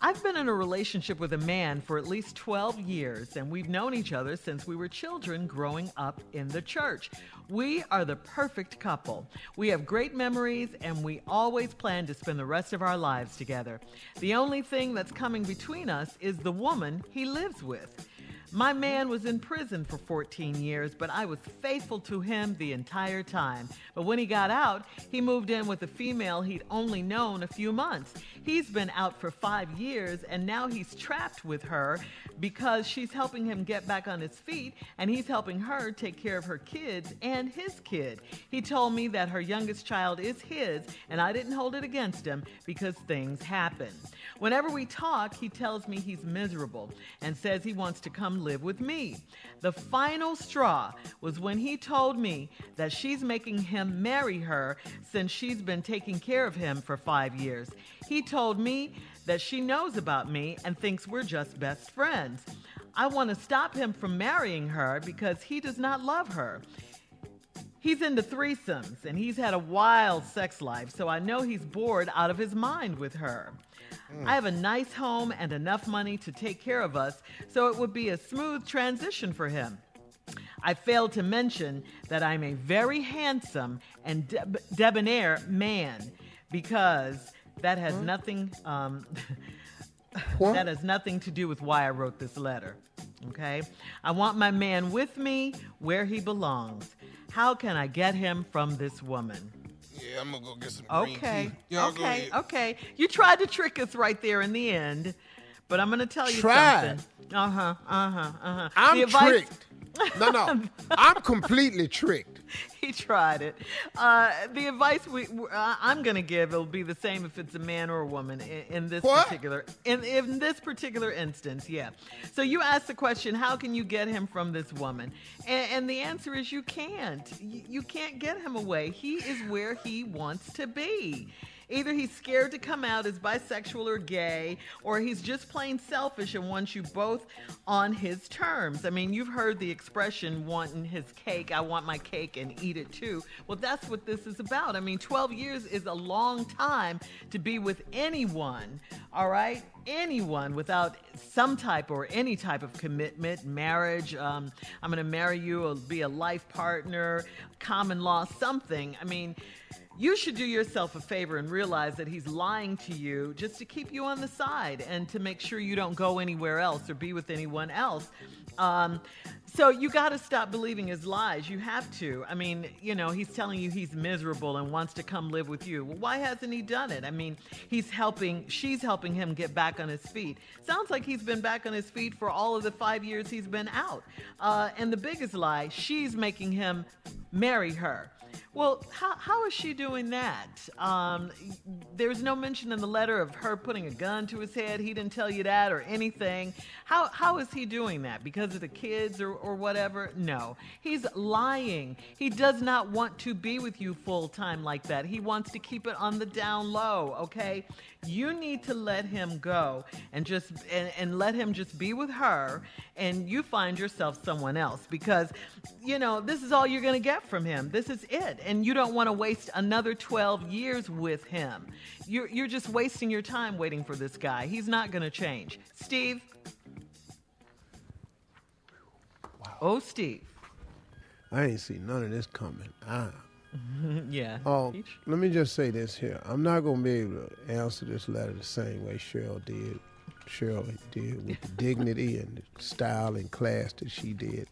I've been in a relationship with a man for at least 12 years, and we've known each other since we were children growing up in the church. We are the perfect couple. We have great memories, and we always plan to spend the rest of our lives together. The only thing that's coming between us is the woman he lives with. My man was in prison for 14 years, but I was faithful to him the entire time. But when he got out, he moved in with a female he'd only known a few months. He's been out for five years, and now he's trapped with her because she's helping him get back on his feet, and he's helping her take care of her kids and his kid. He told me that her youngest child is his, and I didn't hold it against him because things happen. Whenever we talk, he tells me he's miserable and says he wants to come live with me. The final straw was when he told me that she's making him marry her since she's been taking care of him for five years. He told me that she knows about me and thinks we're just best friends. I want to stop him from marrying her because he does not love her. He's into threesomes and he's had a wild sex life, so I know he's bored out of his mind with her. I have a nice home and enough money to take care of us, so it would be a smooth transition for him. I failed to mention that I'm a very handsome and deb- debonair man because that has nothing um, that has nothing to do with why I wrote this letter. Okay? I want my man with me where he belongs. How can I get him from this woman? Yeah, I'm gonna go get some green Okay. okay. Okay. You tried to trick us right there in the end, but I'm going to tell you Tried? something. Uh huh. Uh huh. Uh huh. I'm tricked. No, no. I'm completely tricked. he tried it. Uh, the advice we uh, I'm going to give will be the same if it's a man or a woman in, in this What? particular in, in this particular instance. Yeah. So you asked the question, how can you get him from this woman? And, and the answer is you can't. You, you can't get him away. He is where he wants to be. Either he's scared to come out as bisexual or gay, or he's just plain selfish and wants you both on his terms. I mean, you've heard the expression wanting his cake, I want my cake and eat it too. Well, that's what this is about. I mean, 12 years is a long time to be with anyone, all right? Anyone without some type or any type of commitment, marriage, um, I'm gonna marry you, or be a life partner, common law, something. I mean, you should do yourself a favor and realize that he's lying to you just to keep you on the side and to make sure you don't go anywhere else or be with anyone else. Um, so you got to stop believing his lies. You have to. I mean, you know, he's telling you he's miserable and wants to come live with you. Well, why hasn't he done it? I mean, he's helping, she's helping him get back on his feet. Sounds like he's been back on his feet for all of the five years he's been out. Uh, and the biggest lie, she's making him marry her. Well, how, how is she doing that? Um, there's no mention in the letter of her putting a gun to his head. He didn't tell you that or anything. How, how is he doing that? Because of the kids or, or whatever? No. He's lying. He does not want to be with you full time like that. He wants to keep it on the down low, okay? You need to let him go and just and, and let him just be with her and you find yourself someone else because you know this is all you're going to get from him. This is it. And you don't want to waste another 12 years with him. You're you're just wasting your time waiting for this guy. He's not going to change. Steve? Oh, Steve. I ain't see none of this coming. Ah. yeah. Oh, let me just say this here. I'm not gonna be able to answer this letter the same way Shirley did. Shirley did with the dignity and the style and class that she did.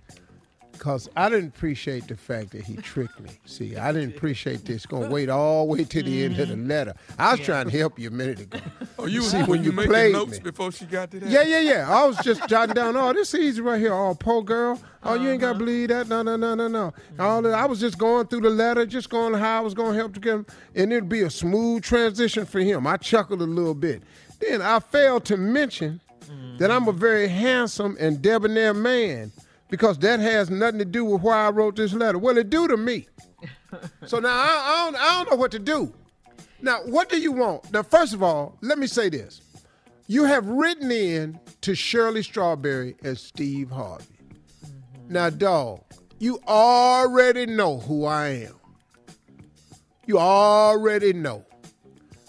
Cause I didn't appreciate the fact that he tricked me. See, I didn't appreciate this. Gonna wait all the way to the end of the mm-hmm. letter. I was trying to help you a minute ago. Oh, you See, when you making played notes me. before she got to that? Yeah, yeah, yeah. I was just jotting down. Oh, this easy right here. Oh, poor girl. Oh, you ain't got to uh-huh. believe that. No, no, no, no, no. All mm-hmm. that, I was just going through the letter, just going how I was going to help to get him, and it'd be a smooth transition for him. I chuckled a little bit. Then I failed to mention that I'm a very handsome and debonair man because that has nothing to do with why I wrote this letter. Well, it do to me. so now I, I, don't, I don't know what to do. Now, what do you want? Now, first of all, let me say this. You have written in to Shirley Strawberry as Steve Harvey. Mm-hmm. Now, dog, you already know who I am. You already know.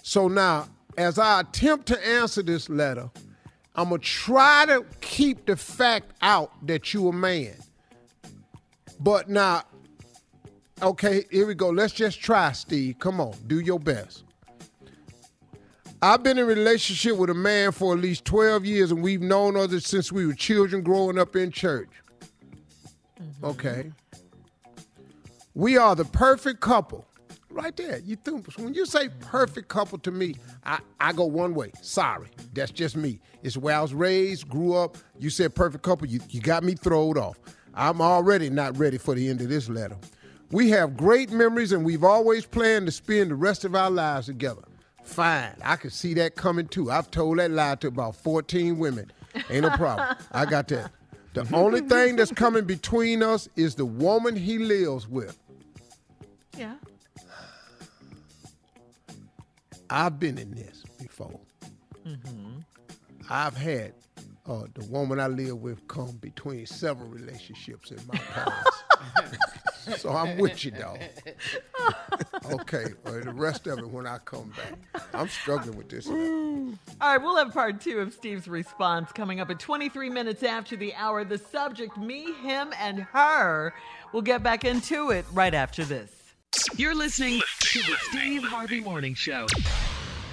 So now, as I attempt to answer this letter, I'm gonna try to keep the fact out that you a man. But now, okay, here we go. Let's just try, Steve. Come on, do your best. I've been in a relationship with a man for at least 12 years, and we've known others since we were children growing up in church. Mm-hmm. Okay. We are the perfect couple. Right there. You think when you say perfect couple to me, I, I go one way. Sorry. That's just me. It's where I was raised, grew up. You said perfect couple, you, you got me throwed off. I'm already not ready for the end of this letter. We have great memories and we've always planned to spend the rest of our lives together. Fine. I could see that coming too. I've told that lie to about 14 women. Ain't no problem. I got that. The only thing that's coming between us is the woman he lives with. Yeah. I've been in this before. I've had uh, the woman I live with come between several relationships in my past. so I'm with you, dog. okay, well, the rest of it when I come back. I'm struggling with this. All right, we'll have part two of Steve's response coming up at 23 minutes after the hour. The subject, me, him, and her. We'll get back into it right after this. You're listening to the Steve Harvey Morning Show.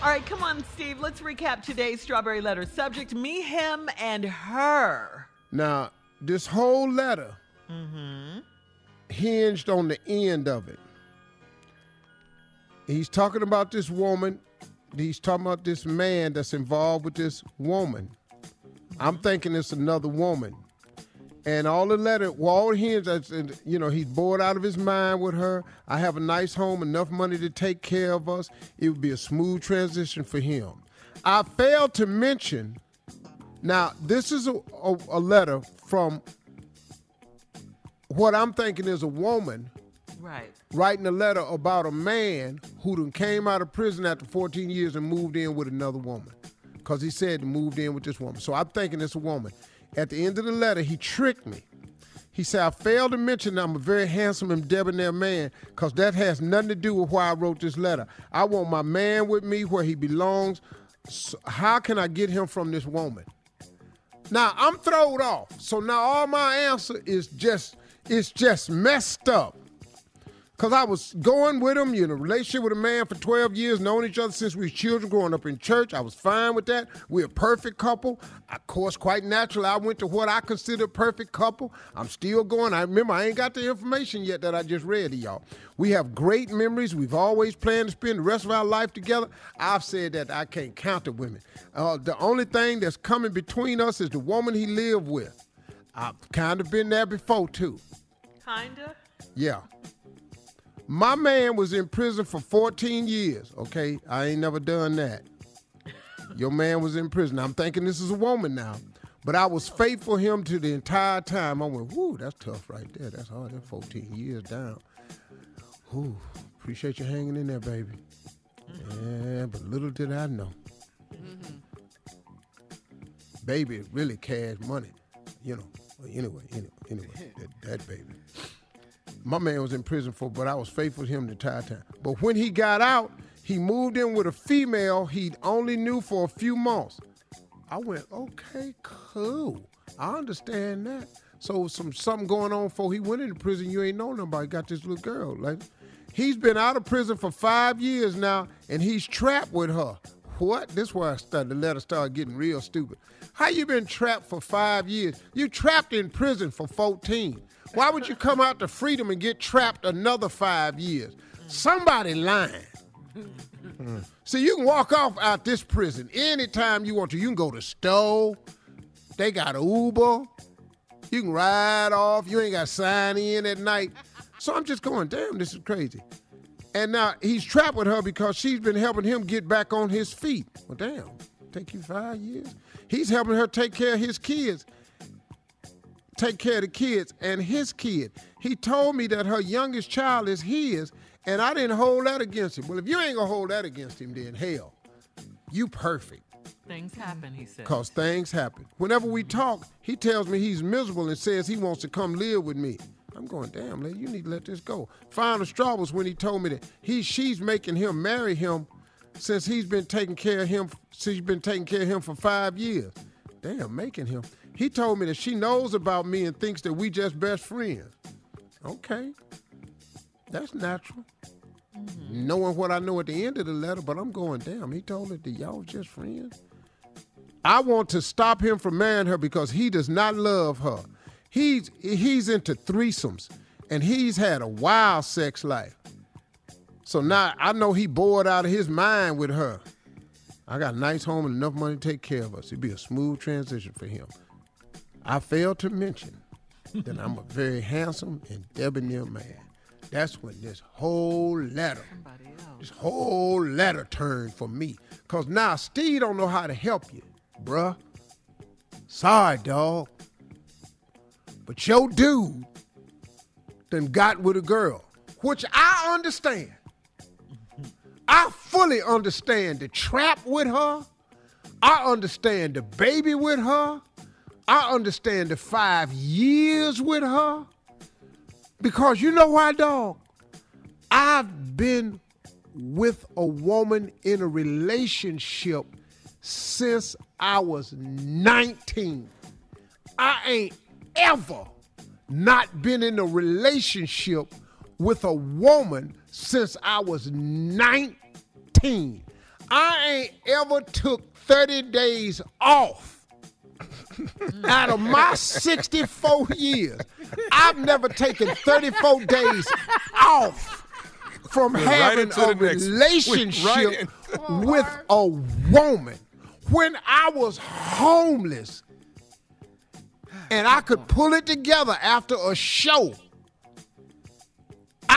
All right, come on, Steve. Let's recap today's strawberry letter. Subject, me, him, and her. Now, this whole letter mm-hmm. hinged on the end of it. He's talking about this woman. He's talking about this man that's involved with this woman. I'm thinking it's another woman. And all the letter, well, all that's, and, you know, he's bored out of his mind with her. I have a nice home, enough money to take care of us. It would be a smooth transition for him. I failed to mention now, this is a, a, a letter from what I'm thinking is a woman Right. writing a letter about a man who done came out of prison after 14 years and moved in with another woman. Because he said he moved in with this woman. So I'm thinking it's a woman. At the end of the letter, he tricked me. He said, I failed to mention I'm a very handsome and debonair man because that has nothing to do with why I wrote this letter. I want my man with me where he belongs. So how can I get him from this woman? Now I'm thrown off. So now all my answer is just it's just messed up. Cause I was going with him, you know, relationship with a man for 12 years, known each other since we were children, growing up in church. I was fine with that. We're a perfect couple. Of course, quite naturally, I went to what I consider a perfect couple. I'm still going. I remember I ain't got the information yet that I just read to y'all. We have great memories. We've always planned to spend the rest of our life together. I've said that I can't count the women. Uh, the only thing that's coming between us is the woman he lived with. I've kind of been there before too. Kinda. Yeah. My man was in prison for 14 years, okay? I ain't never done that. Your man was in prison. I'm thinking this is a woman now. But I was faithful him to the entire time. I went, whoo, that's tough right there. That's hard. That's 14 years down. Whoo, appreciate you hanging in there, baby. Yeah, but little did I know. Baby really cash money, you know. Anyway, anyway, anyway, that, that baby my man was in prison for, but I was faithful to him the entire time. But when he got out, he moved in with a female he only knew for a few months. I went, okay, cool. I understand that. So some something going on before he went into prison. You ain't know nobody. Got this little girl. Like he's been out of prison for five years now, and he's trapped with her. What? This where I started, the letter started getting real stupid. How you been trapped for five years? You trapped in prison for 14. Why would you come out to freedom and get trapped another five years? Somebody lying. See, you can walk off out this prison anytime you want to. You can go to Stowe. They got Uber. You can ride off. You ain't got sign in at night. So I'm just going, damn, this is crazy. And now he's trapped with her because she's been helping him get back on his feet. Well, damn. take you five years. He's helping her take care of his kids, take care of the kids and his kid. He told me that her youngest child is his, and I didn't hold that against him. Well, if you ain't gonna hold that against him, then hell, you perfect. Things happen, he said. Cause things happen. Whenever we talk, he tells me he's miserable and says he wants to come live with me. I'm going, damn, lady, you need to let this go. Final straw was when he told me that he she's making him marry him since he's been taking care of him since she's been taking care of him for five years. Damn, making him. He told me that she knows about me and thinks that we just best friends. Okay. That's natural. Mm-hmm. Knowing what I know at the end of the letter, but I'm going, damn, he told her that y'all just friends. I want to stop him from marrying her because he does not love her. He's he's into threesomes and he's had a wild sex life. So now I know he bored out of his mind with her. I got a nice home and enough money to take care of us. It'd be a smooth transition for him. I failed to mention that I'm a very handsome and debonair man. That's when this whole letter, this whole letter turned for me. Cause now Steve don't know how to help you, bruh. Sorry, dog. But your dude done got with a girl, which I understand. I fully understand the trap with her. I understand the baby with her. I understand the five years with her. Because you know why, dog? I've been with a woman in a relationship since I was 19. I ain't ever not been in a relationship with a woman since I was 19. I ain't ever took 30 days off out of my 64 years. I've never taken 34 days off from right having into a relationship right with a woman. When I was homeless and I could pull it together after a show,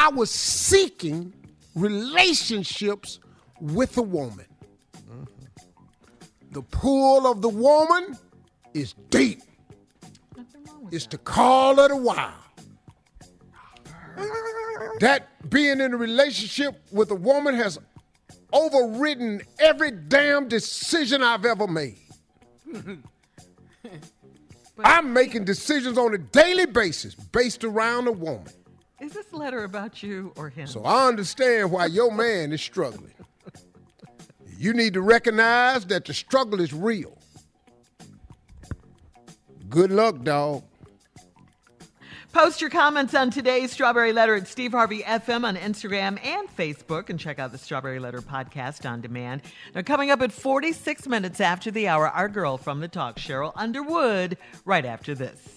I was seeking relationships with a woman. The pool of the woman is deep. It's the call of the wild. That being in a relationship with a woman has overridden every damn decision I've ever made. I'm making decisions on a daily basis based around a woman. Is this letter about you or him? So I understand why your man is struggling. You need to recognize that the struggle is real. Good luck, dog. Post your comments on today's Strawberry Letter at Steve Harvey FM on Instagram and Facebook, and check out the Strawberry Letter podcast on demand. Now, coming up at 46 minutes after the hour, our girl from the talk, Sheryl Underwood, right after this.